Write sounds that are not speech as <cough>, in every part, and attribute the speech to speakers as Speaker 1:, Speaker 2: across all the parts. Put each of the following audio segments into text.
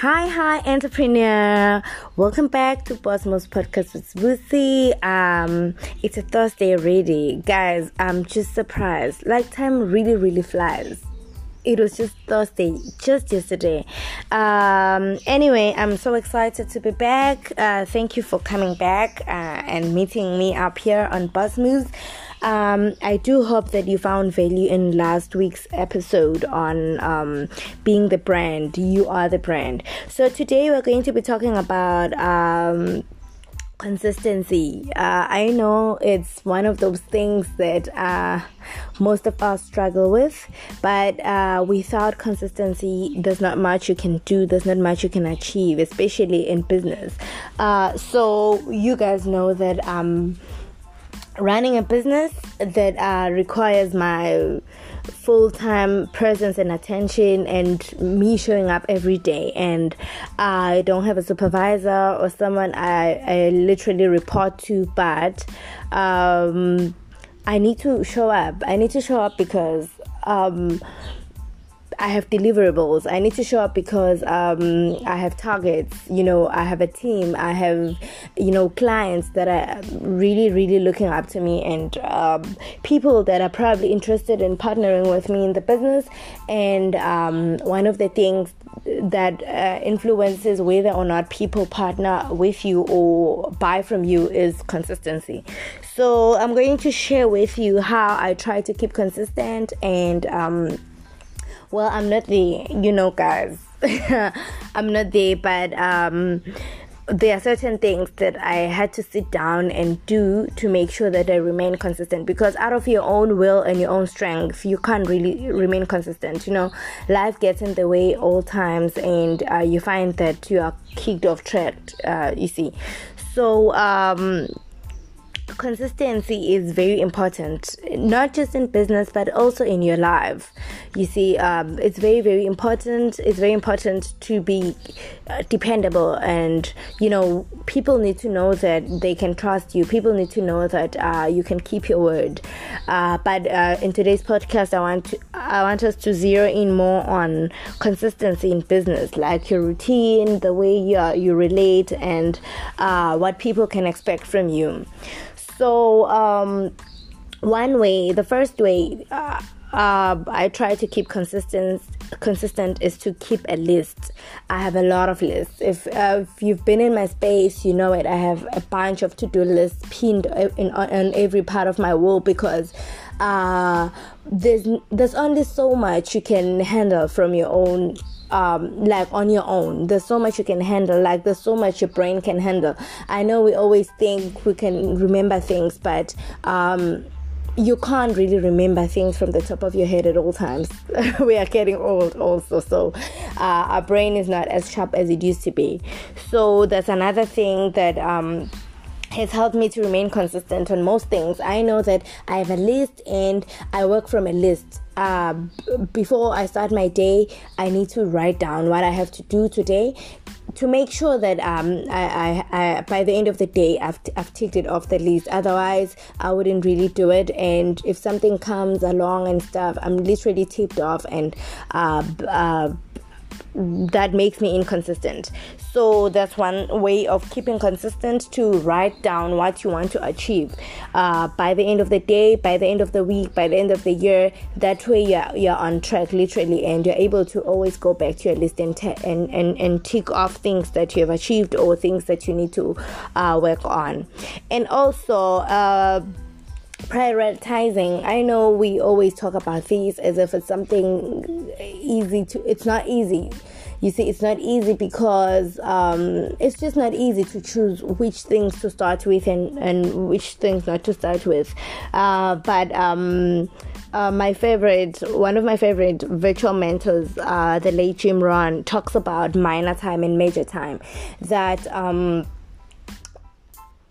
Speaker 1: Hi, hi, entrepreneur. Welcome back to Boss Moves Podcast with Lucy. Um, it's a Thursday already. Guys, I'm just surprised. Like, time really, really flies. It was just Thursday, just yesterday. Um, anyway, I'm so excited to be back. Uh, thank you for coming back uh, and meeting me up here on Boss Moves. Um, I do hope that you found value in last week's episode on um, being the brand. You are the brand. So today we're going to be talking about. Um, consistency uh, i know it's one of those things that uh, most of us struggle with but uh, without consistency there's not much you can do there's not much you can achieve especially in business uh, so you guys know that um running a business that uh, requires my full time presence and attention and me showing up every day. And I don't have a supervisor or someone I, I literally report to but um, I need to show up. I need to show up because um, I have deliverables. I need to show up because um, I have targets. You know, I have a team. I have, you know, clients that are really, really looking up to me, and um, people that are probably interested in partnering with me in the business. And um, one of the things that uh, influences whether or not people partner with you or buy from you is consistency. So I'm going to share with you how I try to keep consistent and um, well i'm not there you know guys <laughs> i'm not there but um there are certain things that I had to sit down and do to make sure that I remain consistent because out of your own will and your own strength, you can't really remain consistent. You know, life gets in the way all times, and uh, you find that you are kicked off track. Uh, you see, so um, consistency is very important not just in business but also in your life. You see um, it's very very important it's very important to be uh, dependable and you know people need to know that they can trust you. People need to know that uh, you can keep your word. Uh, but uh, in today's podcast i want to i want us to zero in more on consistency in business like your routine the way you, you relate and uh, what people can expect from you so um, one way the first way uh, uh, I try to keep consistent consistent is to keep a list. I have a lot of lists. If, uh, if you've been in my space, you know it. I have a bunch of to do lists pinned in, on every part of my wall because uh, there's there's only so much you can handle from your own um, like on your own. There's so much you can handle, like there's so much your brain can handle. I know we always think we can remember things, but um, you can't really remember things from the top of your head at all times. <laughs> we are getting old also, so uh, our brain is not as sharp as it used to be. So that's another thing that. Um, has helped me to remain consistent on most things. I know that I have a list and I work from a list. Uh, before I start my day, I need to write down what I have to do today to make sure that um, I, I, I, by the end of the day I've, I've ticked it off the list otherwise I wouldn't really do it and if something comes along and stuff I'm literally tipped off and uh, uh, that makes me inconsistent. So that's one way of keeping consistent to write down what you want to achieve uh, by the end of the day, by the end of the week, by the end of the year. That way you're, you're on track literally and you're able to always go back to your list and, te- and, and, and tick off things that you have achieved or things that you need to uh, work on. And also, uh, prioritizing i know we always talk about these as if it's something easy to it's not easy you see it's not easy because um, it's just not easy to choose which things to start with and, and which things not to start with uh, but um, uh, my favorite, one of my favorite virtual mentors, uh, the late Jim Rohn, talks about minor time and major time. That um,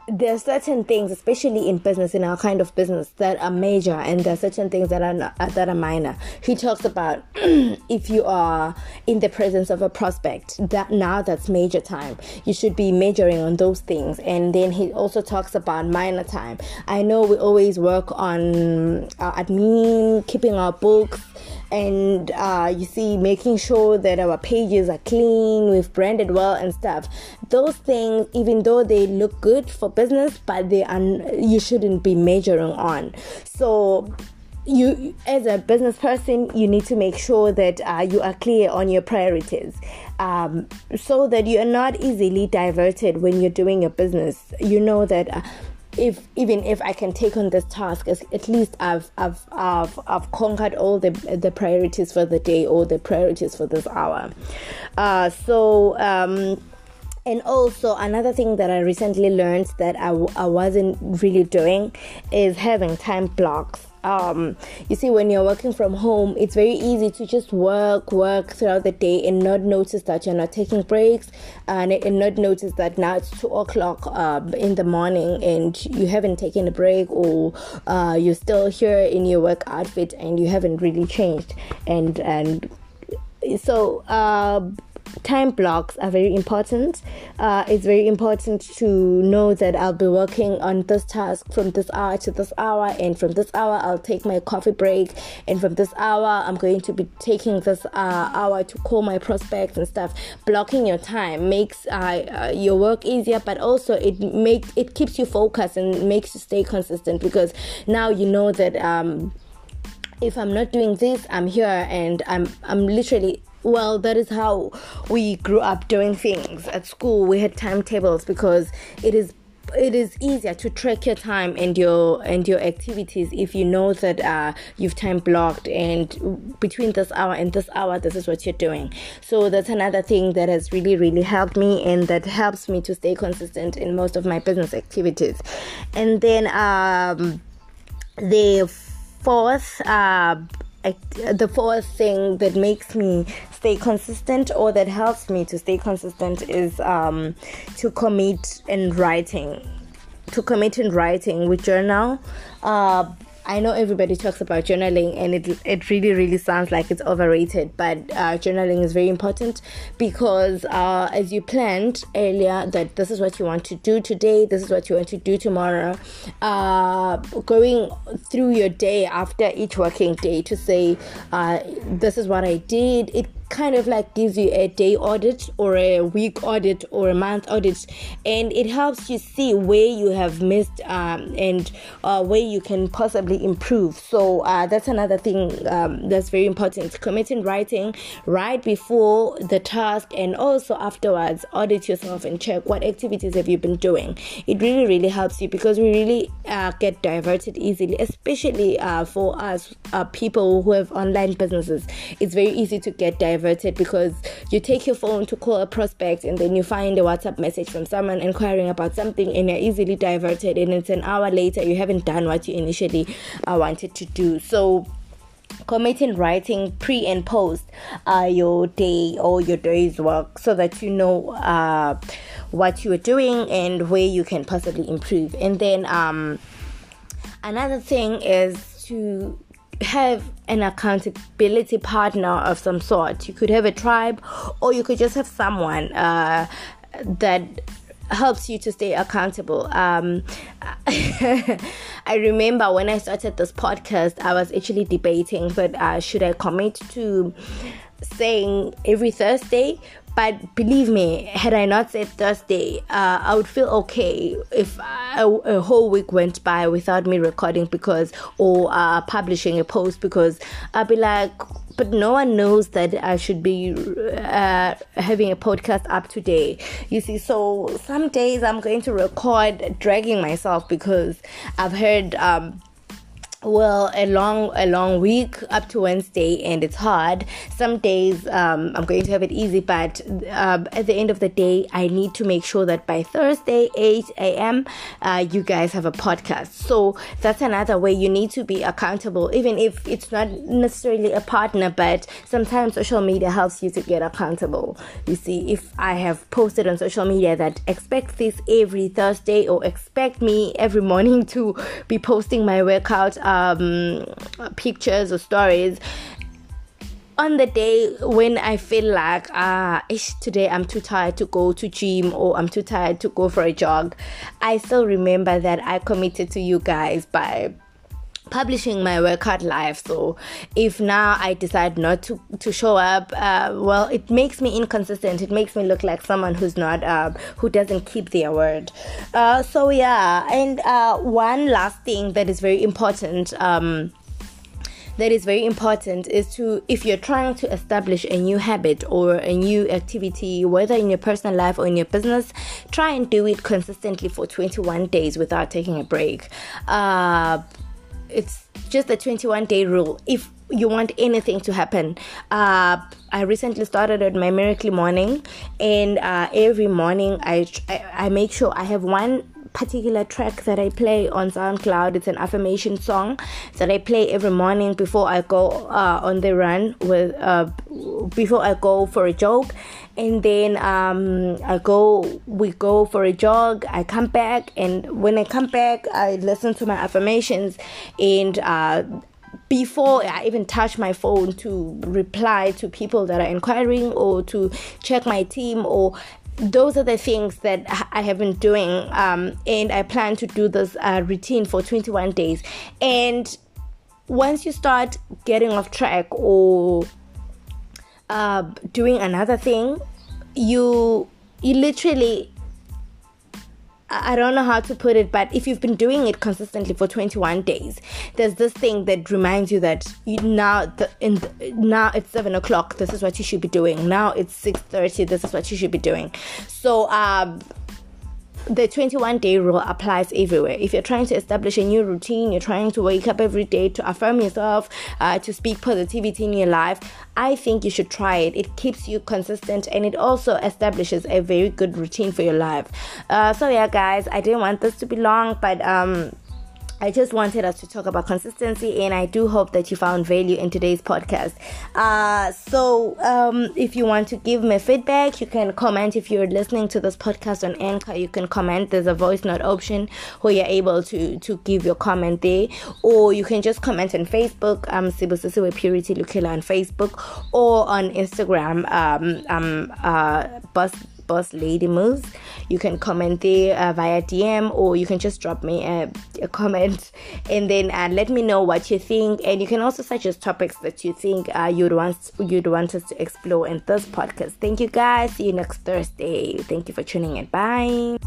Speaker 1: there are certain things, especially in business, in our kind of business, that are major, and there are certain things that are not, uh, that are minor. He talks about <clears throat> if you are in the presence of a prospect, that now that's major time. You should be majoring on those things, and then he also talks about minor time. I know we always work on our admin, keeping our books and uh, you see making sure that our pages are clean we've branded well and stuff. Those things even though they look good for business but they are you shouldn't be measuring on. So you as a business person you need to make sure that uh, you are clear on your priorities um, so that you are not easily diverted when you're doing your business. You know that uh, if even if I can take on this task, at least I've I've I've, I've conquered all the the priorities for the day or the priorities for this hour. Uh, so. Um, and also another thing that i recently learned that I wasn't really doing is having time blocks um, you see when you're working from home it's very easy to just work work throughout the day and not notice that you're not taking breaks and, and not notice that now it's two o'clock uh, in the morning and you haven't taken a break or uh, you're still here in your work outfit and you haven't really changed. And and so uh, time blocks are very important. Uh, it's very important to know that I'll be working on this task from this hour to this hour, and from this hour, I'll take my coffee break, and from this hour, I'm going to be taking this uh, hour to call my prospects and stuff. Blocking your time makes uh, uh your work easier, but also it makes it keeps you focused and makes you stay consistent because now you know that. Um, if I'm not doing this, I'm here and I'm I'm literally well that is how we grew up doing things. At school we had timetables because it is it is easier to track your time and your and your activities if you know that uh, you've time blocked and between this hour and this hour this is what you're doing. So that's another thing that has really really helped me and that helps me to stay consistent in most of my business activities. And then um, the fourth uh, the fourth thing that makes me stay consistent or that helps me to stay consistent is um, to commit in writing. To commit in writing with journal uh, I know everybody talks about journaling and it, it really, really sounds like it's overrated, but uh, journaling is very important because uh, as you planned earlier that this is what you want to do today, this is what you want to do tomorrow, uh, going through your day after each working day to say, uh, this is what I did, it kind of like gives you a day audit or a week audit or a month audit and it helps you see where you have missed um, and uh, where you can possibly improve. So uh, that's another thing um, that's very important. Commit in writing right before the task and also afterwards audit yourself and check what activities have you been doing. It really really helps you because we really uh, get diverted easily especially uh, for us uh, people who have online businesses it's very easy to get diverted because you take your phone to call a prospect and then you find a WhatsApp message from someone inquiring about something and you're easily diverted and it's an hour later you haven't done what you initially uh, wanted to do. So committing writing pre and post uh, your day or your day's work so that you know uh, what you are doing and where you can possibly improve and then um, another thing is to have an accountability partner of some sort. You could have a tribe, or you could just have someone uh, that helps you to stay accountable. Um, <laughs> I remember when I started this podcast, I was actually debating, but uh, should I commit to saying every Thursday? But believe me, had I not said Thursday, uh, I would feel okay if a, whole week went by without me recording because or uh, publishing a post because I'd be like, but no one knows that I should be uh, having a podcast up today. You see, so some days I'm going to record dragging myself because I've heard um, well a long a long week up to wednesday and it's hard. Some days um, i'm going to have it easy but uh, at the end of the day i need to make sure that by thursday 8 a.m uh, you guys have a podcast. So that's another way you need to be accountable even if it's not necessarily a partner but sometimes social media helps you to get accountable. You see if i have posted on social media that expect this every thursday or expect me every morning <laughs> to be posting my workout um, pictures or stories on the day when I feel like ah today I'm too tired to go to gym or I'm too tired to go for a jog, I still remember that I committed to you guys by publishing my workout life so if now i decide not to to show up uh, well it makes me inconsistent. It makes me look like someone who's not uh, who doesn't keep their word. Uh, so yeah and uh, one last thing that is very important um, that is very important is to if you're trying to establish a new habit or a new activity whether in your personal life or in your business try and do it consistently for 21 days without taking a break. Uh, it's just a 21 day rule. If you want anything to happen uh, i recently started at my miracle morning and uh, every morning I, I, I make sure i have one particular track that I play on SoundCloud. It's an affirmation song that I play every morning before I go uh, on the run with uh, before I go for a jog, and then um, I go we go for a jog. I come back, and when I come back, I listen to my affirmations and. Uh, before I even touch my phone to reply to people that are inquiring or to check my team or those are the things that I have been doing, um, and I plan to do this uh, routine for 21 days. And once you start getting off track or uh, doing another thing, you you literally I don't know how to put it, but if you've been doing it consistently for 21 days, there's this thing that reminds you that you now the, the, now it's seven o'clock. This is what you should be doing. Now it's 6:30. This is what you should be doing. So um, the 21 day rule applies everywhere. If you're trying to establish a new routine, you're trying to wake up every day to affirm yourself, uh, to speak positivity in your life, I think you should try it. It keeps you consistent and it also establishes a very good routine for your life. Uh, so, yeah, guys, I didn't want this to be long, but um, I just wanted us to talk about consistency, and I do hope that you found value in today's podcast. Uh, so, um, if you want to give me feedback, you can comment. If you're listening to this podcast on Anchor, you can comment. There's a voice note option where you're able to to give your comment there, or you can just comment on Facebook. Um, Sibusisiwe Purity Lukila on Facebook, or on Instagram. Um, um, uh, Boss Boss Lady Moves. You can comment there uh, via DM or you can just drop me a, a <laughs> comment and then uh, let me know what you think. And you can also suggest topics that you think uh, you'd want you'd want us to explore in this podcast. Thank you guys. See you next Thursday. Thank you for tuning in. Bye.